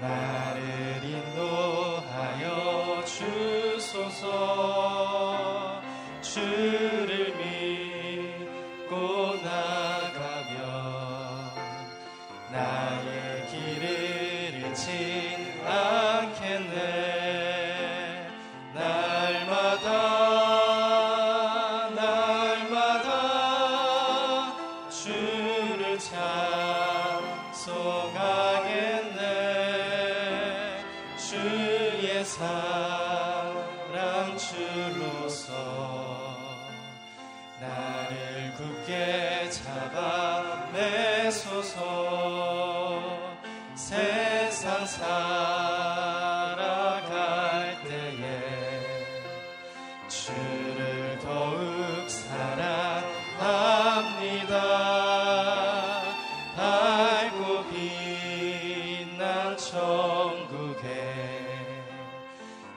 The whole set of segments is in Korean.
나를 인도하여 주소서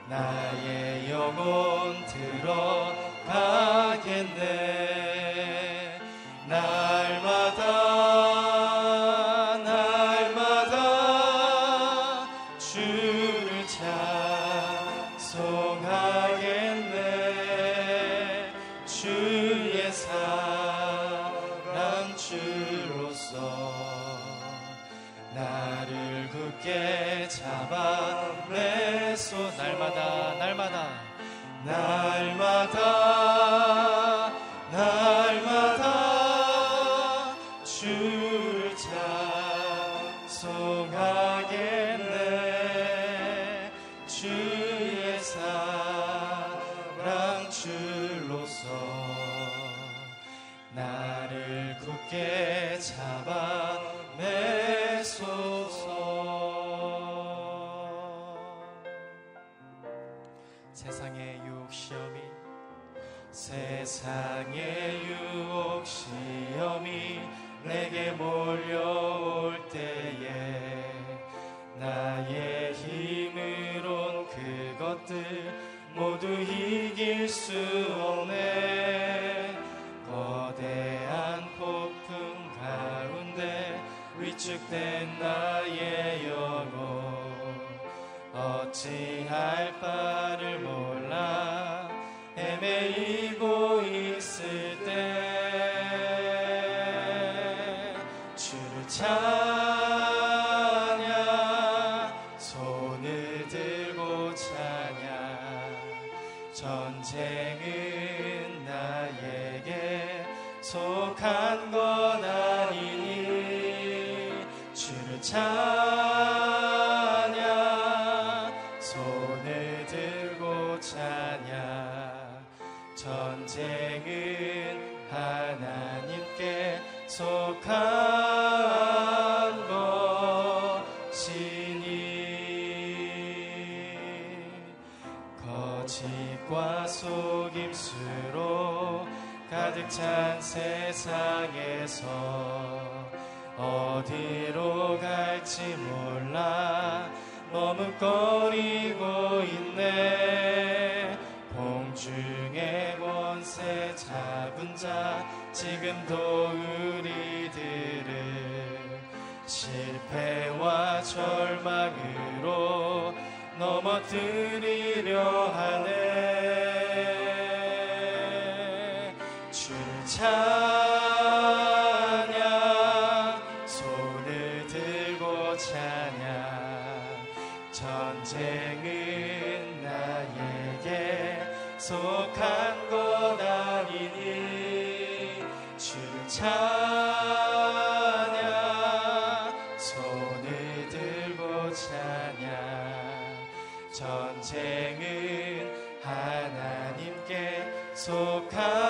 나의 영혼 들어 세상의 유혹 시험이 세상의 유혹 시험이 내게 몰려올 때에 나의 힘으론 그것들 모두 이길 수 없네. 거대한 폭풍 가운데 위축된 나의 영혼 어찌할 바를 몰라 전쟁은 하나님께 속한 것이니 거짓과 속임수로 가득 찬 세상에서 어디로 갈지 몰라 머뭇거리고 있네 공중의 권세 잡은 자 지금도 우리들을 실패와 절망으로 넘어뜨리려 하네. 주를 찬양. 손을 들고 찬양. 전쟁은 하나님께 속한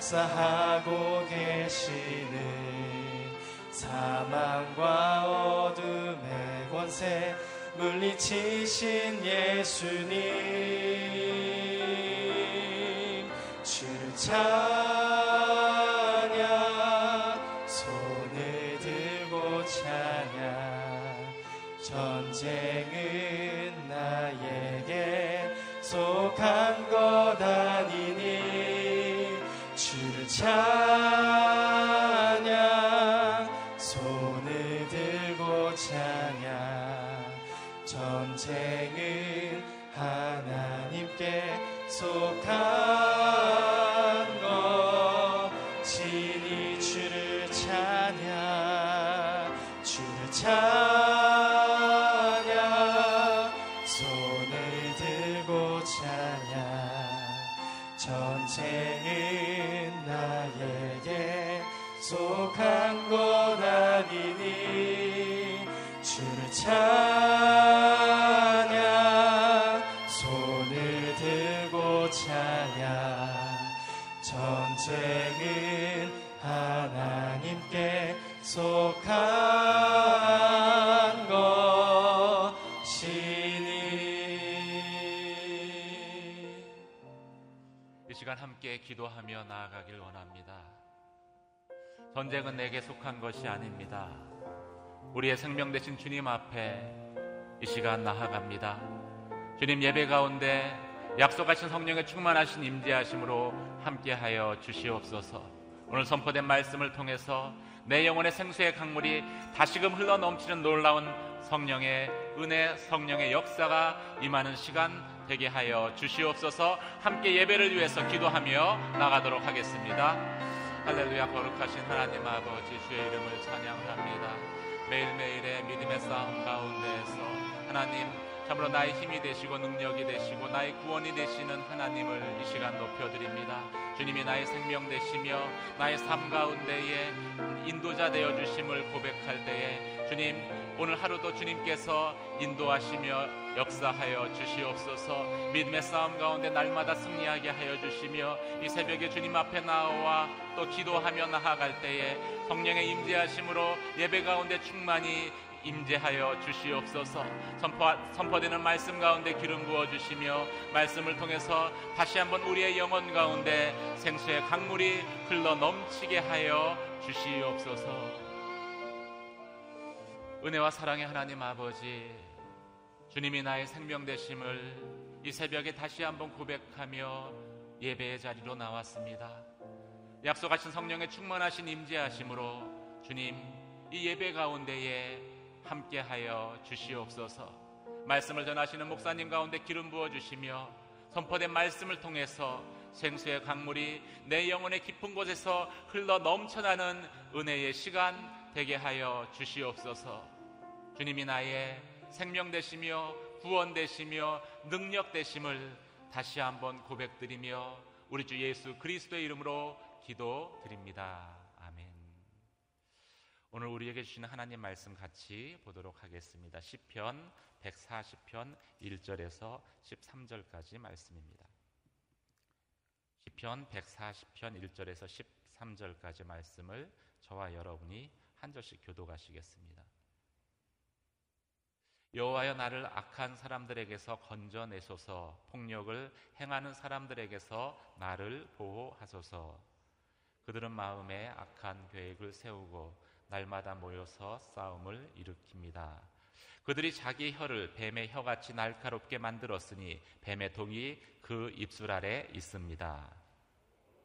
역사하고 계시는 사망과 어둠의 권세 물리치신 예수님. 주를 찬양 손을 들고 찬양. 전쟁은 나에게 속한 것 아니니 찬양. 손을 들고 찬양. 전쟁 이 시간 함께 기도하며 나아가길 원합니다. 전쟁은 내게 속한 것이 아닙니다. 우리의 생명 되신 주님 앞에 이 시간 나아갑니다. 주님 예배 가운데 약속하신 성령의 충만하신 임재하심으로 함께하여 주시옵소서. 오늘 선포된 말씀을 통해서 내 영혼의 생수의 강물이 다시금 흘러 넘치는 놀라운 성령의 은혜, 성령의 역사가 임하는 시간 되게 하여 주시옵소서. 함께 예배를 위해서 기도하며 나가도록 하겠습니다. 할렐루야 거룩하신 하나님 아버지 주의 이름을 찬양합니다. 매일매일의 믿음의 싸움 가운데에서 하나님 참으로 나의 힘이 되시고 능력이 되시고 나의 구원이 되시는 하나님을 이 시간 높여드립니다. 주님이 나의 생명 되시며 나의 삶 가운데에 인도자 되어 주심을 고백할 때에 주님 오늘 하루도 주님께서 인도하시며 역사하여 주시옵소서. 믿음의 싸움 가운데 날마다 승리하게 하여 주시며 이 새벽에 주님 앞에 나와 또 기도하며 나아갈 때에 성령의 임재하심으로 예배 가운데 충만히 임재하여 주시옵소서. 선포, 선포되는 말씀 가운데 기름 부어 주시며 말씀을 통해서 다시 한번 우리의 영혼 가운데 생수의 강물이 흘러 넘치게 하여 주시옵소서. 은혜와 사랑의 하나님 아버지 주님이 나의 생명 되심을 이 새벽에 다시 한번 고백하며 예배의 자리로 나왔습니다. 약속하신 성령의 충만하신 임재하심으로 주님 이 예배 가운데에 함께하여 주시옵소서. 말씀을 전하시는 목사님 가운데 기름 부어 주시며 선포된 말씀을 통해서 생수의 강물이 내 영혼의 깊은 곳에서 흘러 넘쳐나는 은혜의 시간 되게 하여 주시옵소서. 주님이 나의 생명 되시며 구원 되시며 능력 되심을 다시 한번 고백드리며 우리 주 예수 그리스도의 이름으로 기도드립니다. 오늘 우리에게 주시는 하나님 말씀 같이 보도록 하겠습니다. 시편 140편 1절에서 13절까지 말씀입니다. 시편 140편 1절에서 13절까지 말씀을 저와 여러분이 한 절씩 교도가시겠습니다. 여호와여 나를 악한 사람들에게서 건져내소서 폭력을 행하는 사람들에게서 나를 보호하소서 그들은 마음에 악한 계획을 세우고 날마다 모여서 싸움을 일으킵니다. 그들이 자기 혀를 뱀의 혀같이 날카롭게 만들었으니 뱀의 동이 그 입술 아래 있습니다.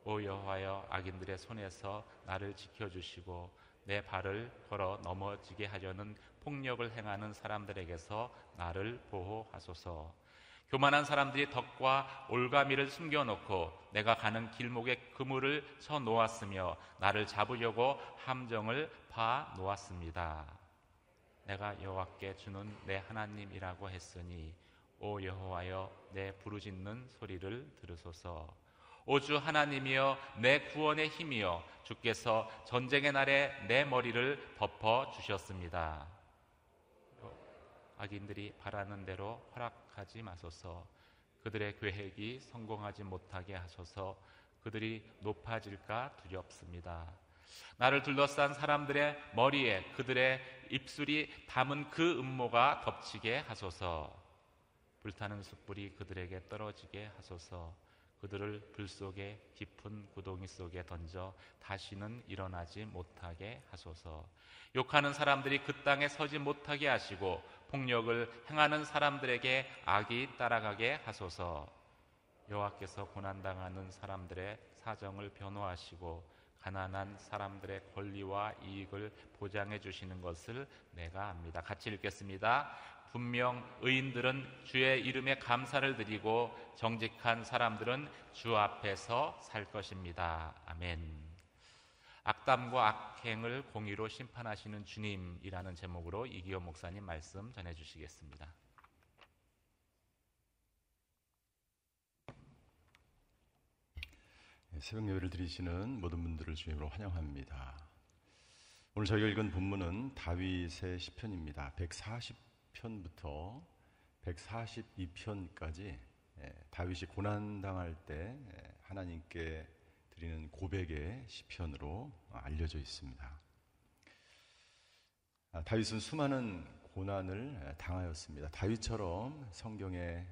오 여호와여 악인들의 손에서 나를 지켜주시고 내 발을 걸어 넘어지게 하려는 폭력을 행하는 사람들에게서 나를 보호하소서. 교만한 사람들이 덕과 올가미를 숨겨놓고 내가 가는 길목에 그물을 쳐 놓았으며 나를 잡으려고 함정을 파 놓았습니다. 내가 여호와께 주는 내 하나님이라고 했으니 오 여호와여 내 부르짖는 소리를 들으소서. 오주 하나님이여 내 구원의 힘이여 주께서 전쟁의 날에 내 머리를 덮어 주셨습니다. 악인들이 바라는 대로 허락 하지 마소서. 그들의 계획이 성공하지 못하게 하소서. 그들이 높아질까 두렵습니다. 나를 둘러싼 사람들의 머리에 그들의 입술이 담은 그 음모가 덮치게 하소서. 불타는 숯불이 그들에게 떨어지게 하소서. 그들을 불 속에 깊은 구덩이 속에 던져 다시는 일어나지 못하게 하소서. 욕하는 사람들이 그 땅에 서지 못하게 하시고 폭력을 행하는 사람들에게 악이 따라가게 하소서. 여호와께서 고난 당하는 사람들의 사정을 변호하시고 가난한 사람들의 권리와 이익을 보장해 주시는 것을 내가 압니다. 같이 읽겠습니다. 분명 의인들은 주의 이름에 감사를 드리고 정직한 사람들은 주 앞에서 살 것입니다. 아멘. 악담과 악행을 공의로 심판하시는 주님이라는 제목으로 이기호 목사님 말씀 전해 주시겠습니다. 네, 새벽 예배를 드리시는 모든 분들을 주님으로 환영합니다. 오늘 저희가 읽은 본문은 다윗의 시편입니다. 140편부터 142편까지 예, 다윗이 고난 당할 때 예, 하나님께 드리는 고백의 시편으로 알려져 있습니다. 아, 다윗은 수많은 고난을 당하였습니다. 다윗처럼 성경에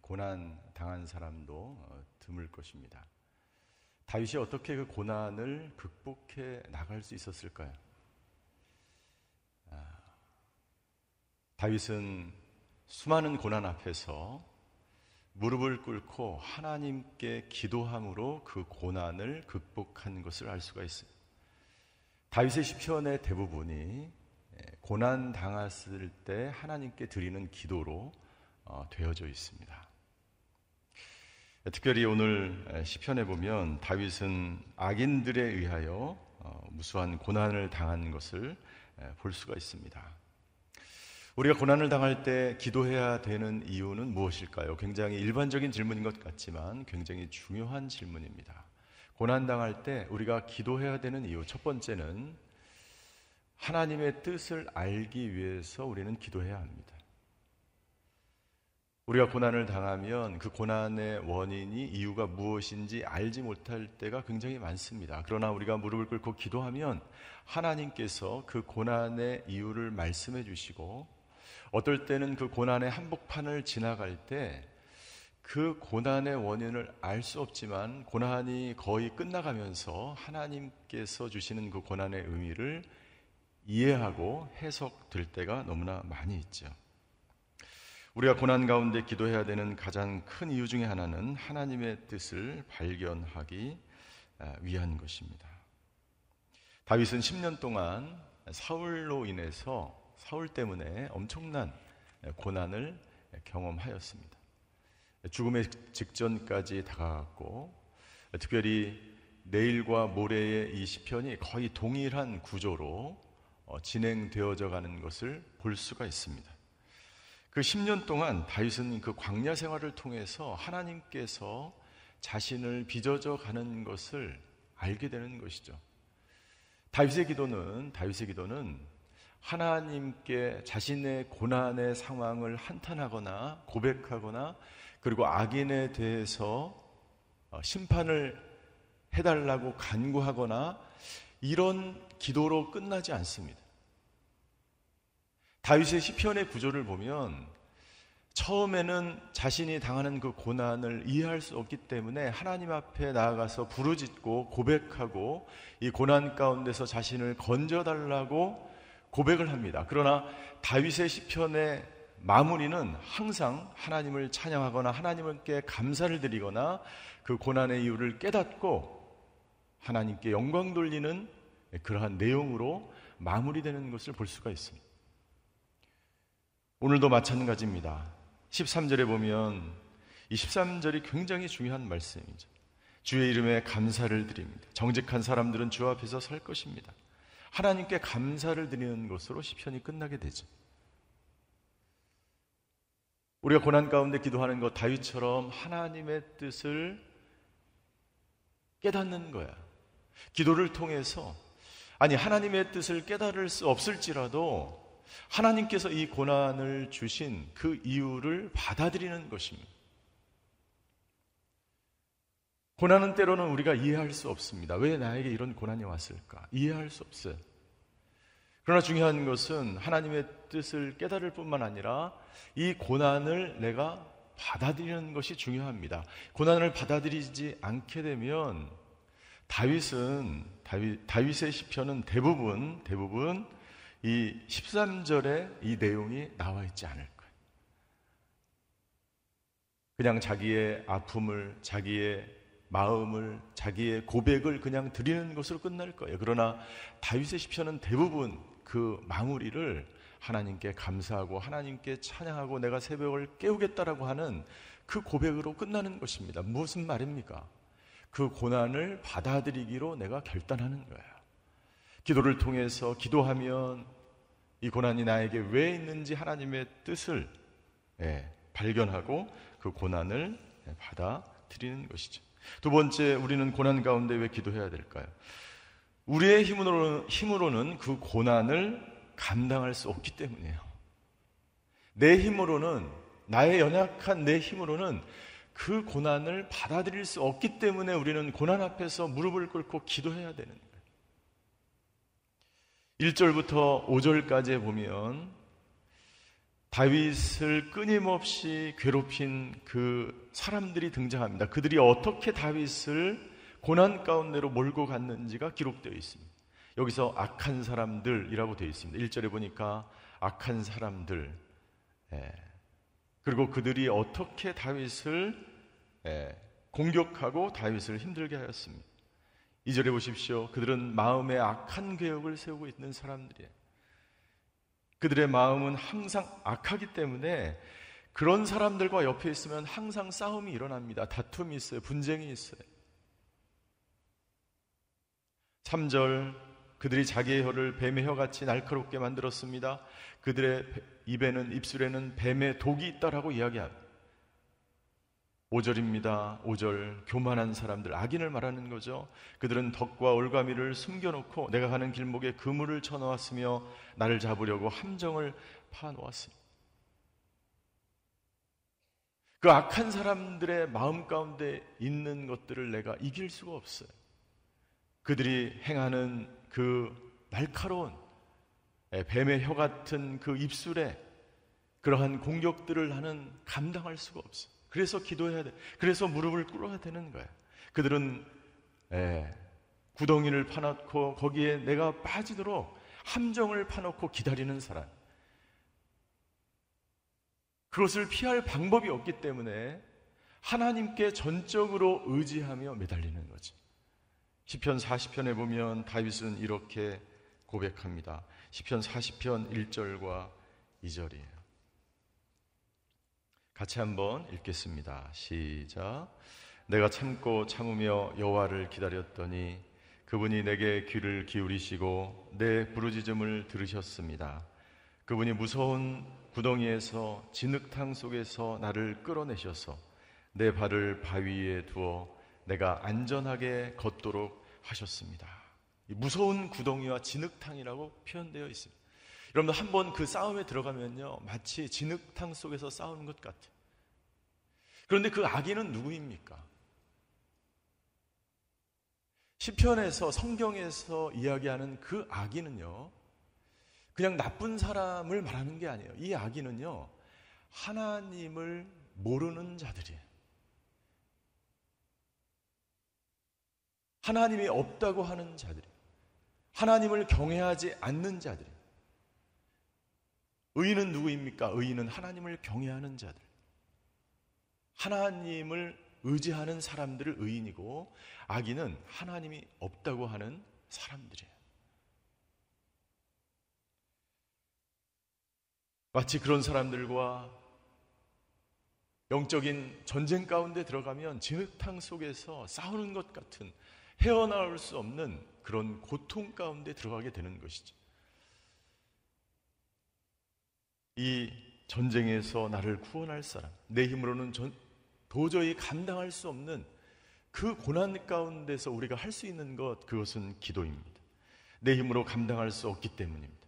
고난 당한 사람도 어, 드물 것입니다. 다윗이 어떻게 그 고난을 극복해 나갈 수 있었을까요? 아, 다윗은 수많은 고난 앞에서 무릎을 꿇고 하나님께 기도함으로 그 고난을 극복한 것을 알 수가 있습니다. 다윗의 시편의 대부분이 예, 고난 당했을 때 하나님께 드리는 기도로 어, 되어져 있습니다. 특별히 오늘 시편에 보면 다윗은 악인들에 의하여 어, 무수한 고난을 당한 것을 볼 수가 있습니다. 우리가 고난을 당할 때 기도해야 되는 이유는 무엇일까요? 굉장히 일반적인 질문인 것 같지만 굉장히 중요한 질문입니다. 고난 당할 때 우리가 기도해야 되는 이유 첫 번째는 하나님의 뜻을 알기 위해서 우리는 기도해야 합니다. 우리가 고난을 당하면 그 고난의 원인이 이유가 무엇인지 알지 못할 때가 굉장히 많습니다. 그러나 우리가 무릎을 꿇고 기도하면 하나님께서 그 고난의 이유를 말씀해 주시고 어떨 때는 그 고난의 한복판을 지나갈 때 그 고난의 원인을 알 수 없지만 고난이 거의 끝나가면서 하나님께서 주시는 그 고난의 의미를 이해하고 해석될 때가 너무나 많이 있죠. 우리가 고난 가운데 기도해야 되는 가장 큰 이유 중에 하나는 하나님의 뜻을 발견하기 아, 위한 것입니다. 다윗은 10년 동안 사울로 인해서 사울 때문에 엄청난 고난을 경험하였습니다. 죽음의 직전까지 다가갔고 특별히 내일과 모레의 이 시편이 거의 동일한 구조로 어, 진행되어져 가는 것을 볼 수가 있습니다. 그 10년 동안 다윗은 그 광야 생활을 통해서 하나님께서 자신을 빚어져 가는 것을 알게 되는 것이죠. 다윗의 기도는 다윗의 기도는 하나님께 자신의 고난의 상황을 한탄하거나 고백하거나 그리고 악인에 대해서 어, 심판을 해달라고 간구하거나 이런 기도로 끝나지 않습니다. 다윗의 시편의 구조를 보면 처음에는 자신이 당하는 그 고난을 이해할 수 없기 때문에 하나님 앞에 나아가서 부르짖고 고백하고 이 고난 가운데서 자신을 건져달라고 고백을 합니다. 그러나 다윗의 시편의 마무리는 항상 하나님을 찬양하거나 하나님께 감사를 드리거나 그 고난의 이유를 깨닫고 하나님께 영광 돌리는 그러한 내용으로 마무리되는 것을 볼 수가 있습니다. 오늘도 마찬가지입니다. 13절에 보면 이 13절이 굉장히 중요한 말씀이죠. 주의 이름에 감사를 드립니다. 정직한 사람들은 주 앞에서 설 것입니다. 하나님께 감사를 드리는 것으로 시편이 끝나게 되죠. 우리가 고난 가운데 기도하는 것 다윗처럼 하나님의 뜻을 깨닫는 거야. 기도를 통해서 아니 하나님의 뜻을 깨달을 수 없을지라도 하나님께서 이 고난을 주신 그 이유를 받아들이는 것입니다. 고난은 때로는 우리가 이해할 수 없습니다. 왜 나에게 이런 고난이 왔을까? 이해할 수 없어요. 그러나 중요한 것은 하나님의 뜻을 깨달을 뿐만 아니라 이 고난을 내가 받아들이는 것이 중요합니다. 고난을 받아들이지 않게 되면 다윗은 다윗, 다윗의 시편은 대부분 대부분 이 13절에 이 내용이 나와 있지 않을 거예요. 그냥 자기의 아픔을 자기의 마음을 자기의 고백을 그냥 드리는 것으로 끝날 거예요. 그러나 다윗의 시편은 대부분 그 망우리를 하나님께 감사하고 하나님께 찬양하고 내가 새벽을 깨우겠다라고 하는 그 고백으로 끝나는 것입니다. 무슨 말입니까? 그 고난을 받아들이기로 내가 결단하는 거예요. 기도를 통해서 기도하면 이 고난이 나에게 왜 있는지 하나님의 뜻을 예, 발견하고 그 고난을 받아들이는 것이죠. 두 번째, 우리는 고난 가운데 왜 기도해야 될까요? 우리의 힘으로는, 힘으로는 그 고난을 감당할 수 없기 때문이에요. 내 힘으로는, 나의 연약한 내 힘으로는 그 고난을 받아들일 수 없기 때문에 우리는 고난 앞에서 무릎을 꿇고 기도해야 되는 거예요. 1절부터 5절까지 보면 다윗을 끊임없이 괴롭힌 그 사람들이 등장합니다. 그들이 어떻게 다윗을 고난 가운데로 몰고 갔는지가 기록되어 있습니다. 여기서 악한 사람들이라고 되어 있습니다. 1절에 보니까 악한 사람들. 예. 그리고 그들이 어떻게 다윗을 예, 공격하고 다윗을 힘들게 하였습니다. 2절에 보십시오. 그들은 마음에 악한 계획을 세우고 있는 사람들이에요. 그들의 마음은 항상 악하기 때문에 그런 사람들과 옆에 있으면 항상 싸움이 일어납니다. 다툼이 있어요. 분쟁이 있어요. 3절 그들이 자기의 혀를 뱀의 혀같이 날카롭게 만들었습니다. 그들의 입에는 입술에는 뱀의 독이 있다라고 이야기합니다. 5절입니다. 5절 교만한 사람들 악인을 말하는 거죠. 그들은 덕과 올가미를 숨겨놓고 내가 가는 길목에 그물을 쳐놓았으며 나를 잡으려고 함정을 파놓았습니다. 그 악한 사람들의 마음 가운데 있는 것들을 내가 이길 수가 없어요. 그들이 행하는 그 날카로운 뱀의 혀 같은 그 입술에 그러한 공격들을 나는 감당할 수가 없어요. 그래서 기도해야 돼. 그래서 무릎을 꿇어야 되는 거예요. 그들은 예, 구덩이를 파놓고 거기에 내가 빠지도록 함정을 파놓고 기다리는 사람. 그것을 피할 방법이 없기 때문에 하나님께 전적으로 의지하며 매달리는 거지. 시편 40편에 보면 다윗은 이렇게 고백합니다. 시편 40편 1절과 2절이에요. 같이 한번 읽겠습니다. 시작. 내가 참고 참으며 여호와를 기다렸더니 그분이 내게 귀를 기울이시고 내 부르짖음을 들으셨습니다. 그분이 무서운 구덩이에서 진흙탕 속에서 나를 끌어내셔서 내 발을 바위에 두어 내가 안전하게 걷도록 하셨습니다. 무서운 구덩이와 진흙탕이라고 표현되어 있습니다. 여러분들 한번 그 싸움에 들어가면요. 마치 진흙탕 속에서 싸우는 것 같아요. 그런데 그 악인은 누구입니까? 시편에서 성경에서 이야기하는 그 악인은요. 그냥 나쁜 사람을 말하는 게 아니에요. 이 악인은요. 하나님을 모르는 자들이에요. 하나님이 없다고 하는 자들이 하나님을 경외하지 않는 자들이 의인은 누구입니까? 의인은 하나님을 경외하는 자들. 하나님을 의지하는 사람들을 의인이고 악인은 하나님이 없다고 하는 사람들이에요. 마치 그런 사람들과 영적인 전쟁 가운데 들어가면 진흙탕 속에서 싸우는 것 같은 헤어나올 수 없는 그런 고통 가운데 들어가게 되는 것이죠. 이 전쟁에서 나를 구원할 사람, 내 힘으로는 전, 도저히 감당할 수 없는 그 고난 가운데서 우리가 할 수 있는 것, 그것은 기도입니다. 내 힘으로 감당할 수 없기 때문입니다.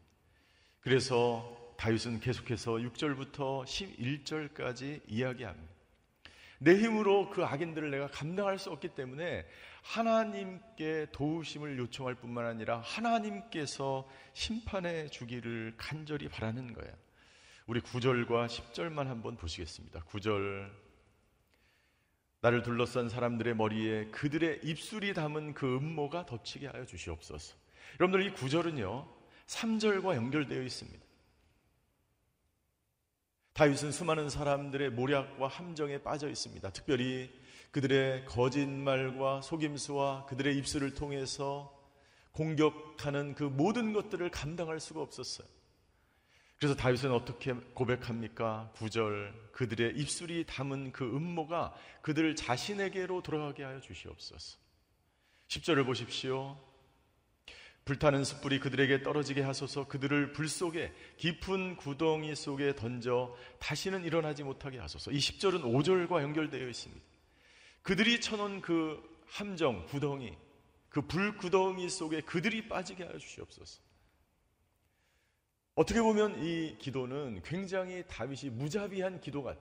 그래서 다윗은 계속해서 6절부터 11절까지 이야기합니다. 내 힘으로 그 악인들을 내가 감당할 수 없기 때문에 하나님께 도우심을 요청할 뿐만 아니라 하나님께서 심판해 주기를 간절히 바라는 거예요. 우리 9절과 10절만 한번 보시겠습니다. 9절 나를 둘러싼 사람들의 머리에 그들의 입술이 담은 그 음모가 덮치게 하여 주시옵소서. 여러분들 이 9절은요. 3절과 연결되어 있습니다. 다윗은 수많은 사람들의 모략과 함정에 빠져 있습니다. 특별히 그들의 거짓말과 속임수와 그들의 입술을 통해서 공격하는 그 모든 것들을 감당할 수가 없었어요. 그래서 다윗은 어떻게 고백합니까? 9절 그들의 입술이 담은 그 음모가 그들 자신에게로 돌아가게 하여 주시옵소서. 10절을 보십시오. 불타는 숯불이 그들에게 떨어지게 하소서 그들을 불 속에 깊은 구덩이 속에 던져 다시는 일어나지 못하게 하소서. 이 10절은 5절과 연결되어 있습니다. 그들이 쳐놓은 그 함정, 구덩이, 그 불 구덩이 속에 그들이 빠지게 하여 주시옵소서. 어떻게 보면 이 기도는 굉장히 다윗이 무자비한 기도 같아.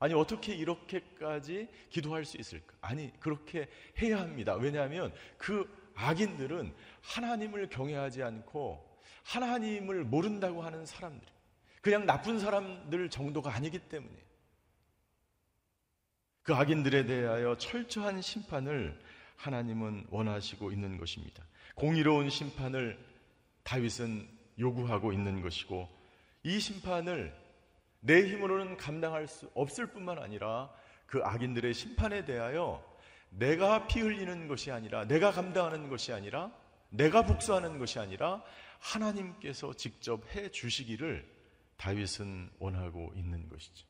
아니 어떻게 이렇게까지 기도할 수 있을까? 아니 그렇게 해야 합니다. 왜냐하면 그 악인들은 하나님을 경외하지 않고 하나님을 모른다고 하는 사람들, 그냥 나쁜 사람들 정도가 아니기 때문에 그 악인들에 대하여 철저한 심판을 하나님은 원하시고 있는 것입니다. 공의로운 심판을 다윗은 요구하고 있는 것이고 이 심판을 내 힘으로는 감당할 수 없을 뿐만 아니라 그 악인들의 심판에 대하여 내가 피 흘리는 것이 아니라 내가 감당하는 것이 아니라 내가 복수하는 것이 아니라 하나님께서 직접 해 주시기를 다윗은 원하고 있는 것이죠.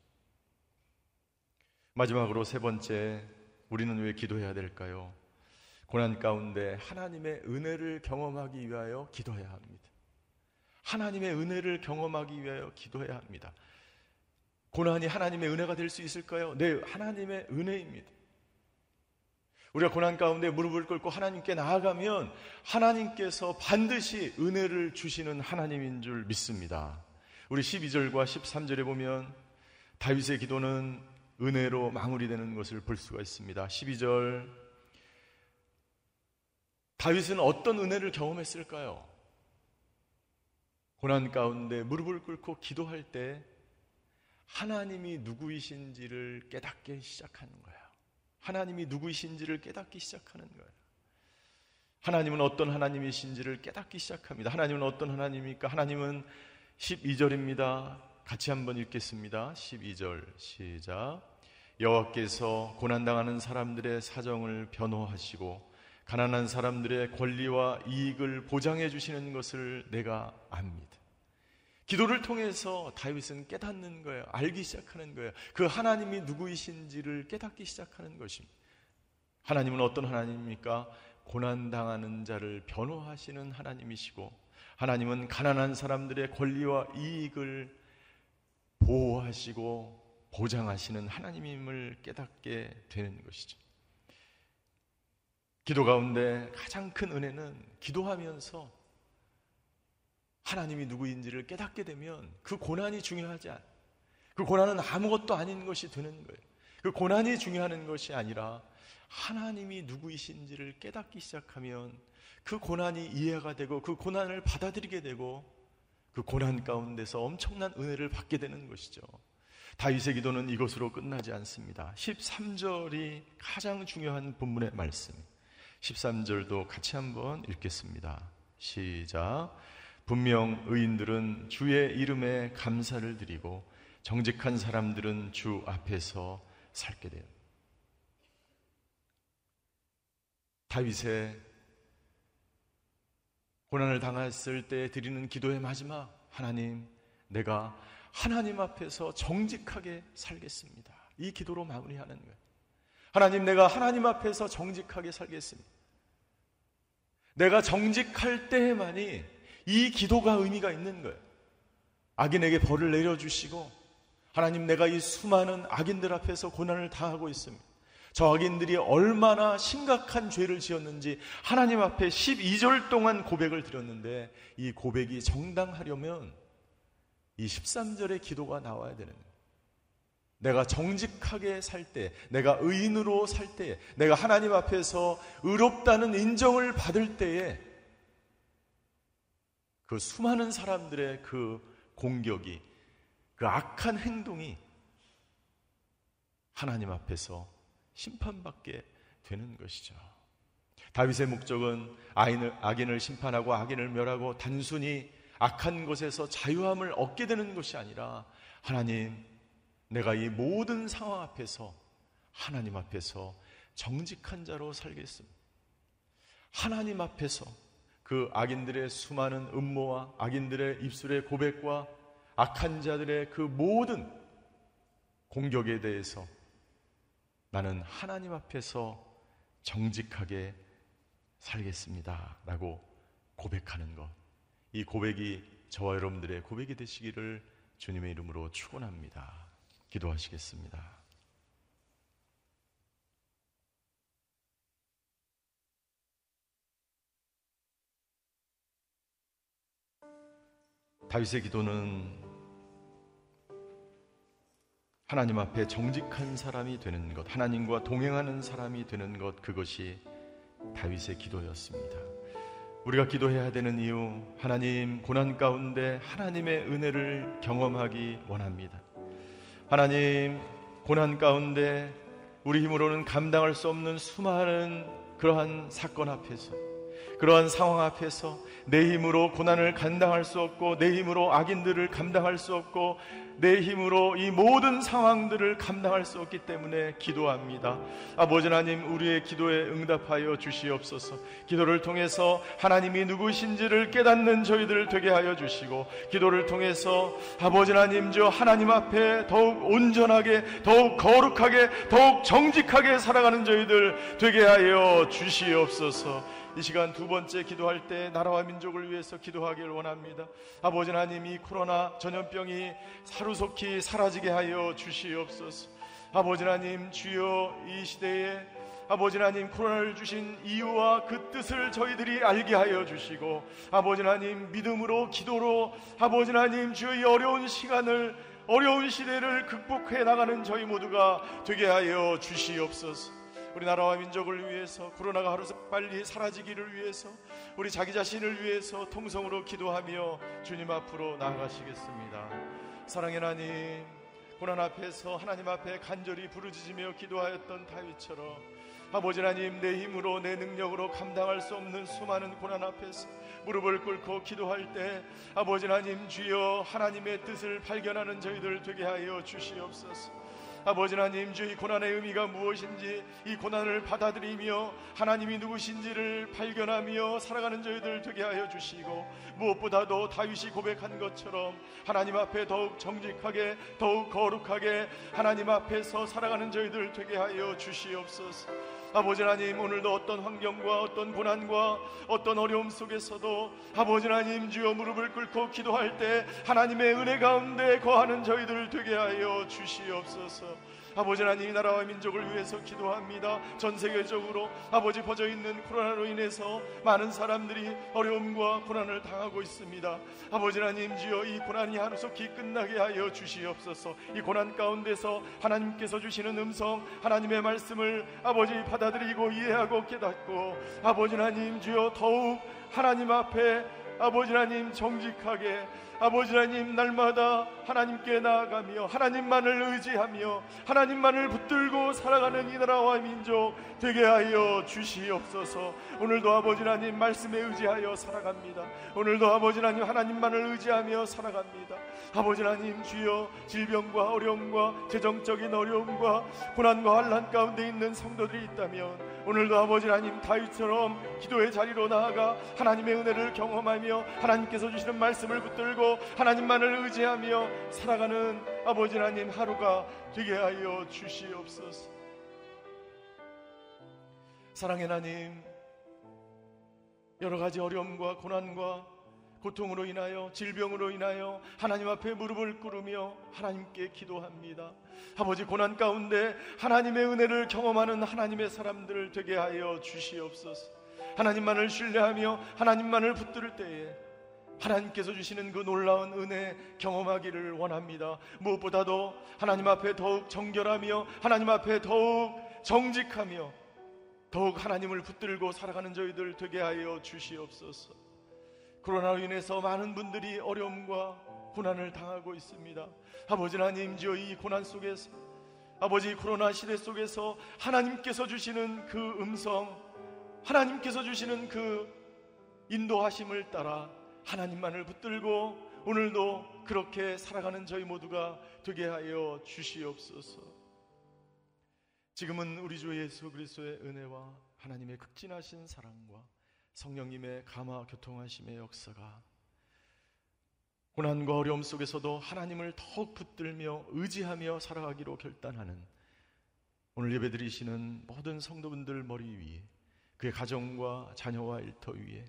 마지막으로 세 번째 우리는 왜 기도해야 될까요? 고난 가운데 하나님의 은혜를 경험하기 위하여 기도해야 합니다. 하나님의 은혜를 경험하기 위하여 기도해야 합니다. 고난이 하나님의 은혜가 될 수 있을까요? 네, 하나님의 은혜입니다. 우리가 고난 가운데 무릎을 꿇고 하나님께 나아가면 하나님께서 반드시 은혜를 주시는 하나님인 줄 믿습니다. 우리 12절과 13절에 보면 다윗의 기도는 은혜로 마무리되는 것을 볼 수가 있습니다. 12절 다윗은 어떤 은혜를 경험했을까요? 고난 가운데 무릎을 꿇고 기도할 때 하나님이 누구이신지를 깨닫게 시작하는 거예요. 하나님이 누구이신지를 깨닫기 시작하는 거예요. 하나님은 어떤 하나님이신지를 깨닫기 시작합니다. 하나님은 어떤 하나님입니까? 하나님은 12절입니다. 같이 한번 읽겠습니다. 12절 시작. 여호와께서 고난당하는 사람들의 사정을 변호하시고 가난한 사람들의 권리와 이익을 보장해 주시는 것을 내가 압니다. 기도를 통해서 다윗은 깨닫는 거예요. 알기 시작하는 거예요. 그 하나님이 누구이신지를 깨닫기 시작하는 것입니다. 하나님은 어떤 하나님입니까? 고난당하는 자를 변호하시는 하나님이시고, 하나님은 가난한 사람들의 권리와 이익을 보호하시고 보장하시는 하나님임을 깨닫게 되는 것이죠. 기도 가운데 가장 큰 은혜는 기도하면서 하나님이 누구인지를 깨닫게 되면 그 고난이 중요하지 않. 그 고난은 아무것도 아닌 것이 되는 거예요. 그 고난이 중요한 것이 아니라 하나님이 누구이신지를 깨닫기 시작하면 그 고난이 이해가 되고 그 고난을 받아들이게 되고 그 고난 가운데서 엄청난 은혜를 받게 되는 것이죠. 다윗의 기도는 이것으로 끝나지 않습니다. 13절이 가장 중요한 본문의 말씀. 13절도 같이 한번 읽겠습니다. 시작. 분명 의인들은 주의 이름에 감사를 드리고 정직한 사람들은 주 앞에서 살게 돼요. 다윗의 고난을 당했을 때 드리는 기도의 마지막 하나님 내가 하나님 앞에서 정직하게 살겠습니다. 이 기도로 마무리하는 거예요. 하나님, 내가 하나님 앞에서 정직하게 살겠습니다. 내가 정직할 때에만이 이 기도가 의미가 있는 거예요. 악인에게 벌을 내려주시고, 하나님, 내가 이 수많은 악인들 앞에서 고난을 당하고 있습니다. 저 악인들이 얼마나 심각한 죄를 지었는지 하나님 앞에 12절 동안 고백을 드렸는데 이 고백이 정당하려면 이 13절의 기도가 나와야 되는 거예요. 내가 정직하게 살 때, 내가 의인으로 살 때, 내가 하나님 앞에서 의롭다는 인정을 받을 때에 그 수많은 사람들의 그 공격이, 그 악한 행동이 하나님 앞에서 심판받게 되는 것이죠. 다윗의 목적은 악인을 심판하고 악인을 멸하고 단순히 악한 것에서 자유함을 얻게 되는 것이 아니라 하나님, 내가 이 모든 상황 앞에서 하나님 앞에서 정직한 자로 살겠습니다. 하나님 앞에서 그 악인들의 수많은 음모와 악인들의 입술의 고백과 악한 자들의 그 모든 공격에 대해서 나는 하나님 앞에서 정직하게 살겠습니다. 라고 고백하는 것. 이 고백이 저와 여러분들의 고백이 되시기를 주님의 이름으로 축원합니다. 기도하시겠습니다. 다윗의 기도는 하나님 앞에 정직한 사람이 되는 것, 하나님과 동행하는 사람이 되는 것, 그것이 다윗의 기도였습니다. 우리가 기도해야 되는 이유, 하나님 고난 가운데 하나님의 은혜를 경험하기 원합니다. 하나님 고난 가운데 우리 힘으로는 감당할 수 없는 수많은 그러한 사건 앞에서 그러한 상황 앞에서 내 힘으로 고난을 감당할 수 없고 내 힘으로 악인들을 감당할 수 없고 내 힘으로 이 모든 상황들을 감당할 수 없기 때문에 기도합니다. 아버지 하나님 우리의 기도에 응답하여 주시옵소서. 기도를 통해서 하나님이 누구신지를 깨닫는 저희들을 되게 하여 주시고 기도를 통해서 아버지 하나님 저 하나님 앞에 더욱 온전하게 더욱 거룩하게 더욱 정직하게 살아가는 저희들 되게 하여 주시옵소서. 이 시간 두 번째 기도할 때 나라와 민족을 위해서 기도하기를 원합니다. 아버지 하나님 이 코로나 전염병이 사루속히 사라지게 하여 주시옵소서. 아버지 하나님 주여 이 시대에 아버지 하나님 코로나를 주신 이유와 그 뜻을 저희들이 알게 하여 주시고 아버지 하나님 믿음으로 기도로 아버지 하나님 주여 이 어려운 시간을 어려운 시대를 극복해 나가는 저희 모두가 되게 하여 주시옵소서. 우리나라와 민족을 위해서 코로나가 하루 빨리 사라지기를 위해서 우리 자기 자신을 위해서 통성으로 기도하며 주님 앞으로 나아가시겠습니다. 사랑의 하나님, 고난 앞에서 하나님 앞에 간절히 부르짖으며 기도하였던 다윗처럼 아버지 하나님 내 힘으로 내 능력으로 감당할 수 없는 수많은 고난 앞에서 무릎을 꿇고 기도할 때 아버지 하나님 주여 하나님의 뜻을 발견하는 저희들 되게 하여 주시옵소서. 아버지 하나님 주의 고난의 의미가 무엇인지 이 고난을 받아들이며 하나님이 누구신지를 발견하며 살아가는 저희들 되게 하여 주시고 무엇보다도 다윗이 고백한 것처럼 하나님 앞에 더욱 정직하게 더욱 거룩하게 하나님 앞에서 살아가는 저희들 되게 하여 주시옵소서. 아버지 하나님 오늘도 어떤 환경과 어떤 고난과 어떤 어려움 속에서도 아버지 하나님 주여 무릎을 꿇고 기도할 때 하나님의 은혜 가운데 거하는 저희들 되게 하여 주시옵소서. 아버지 하나님 나라와 민족을 위해서 기도합니다. 전 세계적으로 아버지 퍼져 있는 코로나로 인해서 많은 사람들이 어려움과 고난을 당하고 있습니다. 아버지 하나님 주여 이 고난이 하루속히 끝나게 하여 주시옵소서. 이 고난 가운데서 하나님께서 주시는 음성 하나님의 말씀을 아버지 받아들이고 이해하고 깨닫고 아버지 하나님 주여 더욱 하나님 앞에 아버지 하나님 정직하게 아버지 하나님 날마다 하나님께 나아가며 하나님만을 의지하며 하나님만을 붙들고 살아가는 이 나라와 민족 되게 하여 주시옵소서. 오늘도 아버지 하나님 말씀에 의지하여 살아갑니다. 오늘도 아버지 하나님 하나님만을 의지하며 살아갑니다. 아버지 하나님 주여 질병과 어려움과 재정적인 어려움과 고난과 환란 가운데 있는 성도들이 있다면 오늘도 아버지 하나님 다윗처럼 기도의 자리로 나아가 하나님의 은혜를 경험하며 하나님께서 주시는 말씀을 붙들고 하나님만을 의지하며 살아가는 아버지 하나님 하루가 되게 하여 주시옵소서. 사랑의 하나님, 여러 가지 어려움과 고난과 고통으로 인하여 질병으로 인하여 하나님 앞에 무릎을 꿇으며 하나님께 기도합니다. 아버지 고난 가운데 하나님의 은혜를 경험하는 하나님의 사람들을 되게 하여 주시옵소서. 하나님만을 신뢰하며 하나님만을 붙들 때에 하나님께서 주시는 그 놀라운 은혜 경험하기를 원합니다. 무엇보다도 하나님 앞에 더욱 정결하며 하나님 앞에 더욱 정직하며 더욱 하나님을 붙들고 살아가는 저희들 되게 하여 주시옵소서. 코로나로 인해서 많은 분들이 어려움과 고난을 당하고 있습니다. 아버지 하나님 지어 이 고난 속에서 아버지 코로나 시대 속에서 하나님께서 주시는 그 음성 하나님께서 주시는 그 인도하심을 따라 하나님만을 붙들고 오늘도 그렇게 살아가는 저희 모두가 되게 하여 주시옵소서. 지금은 우리 주 예수 그리스도의 은혜와 하나님의 극진하신 사랑과 성령님의 감화 교통하심의 역사가 고난과 어려움 속에서도 하나님을 더욱 붙들며 의지하며 살아가기로 결단하는 오늘 예배드리시는 모든 성도분들 머리 위에 그의 가정과 자녀와 일터 위에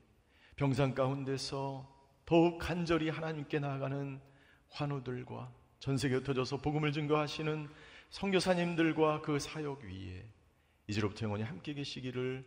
병상 가운데서 더욱 간절히 하나님께 나아가는 환우들과 전 세계에 흩어져서 복음을 증거하시는 성교사님들과 그 사역 위에 이제로부터 영원히 함께 계시기를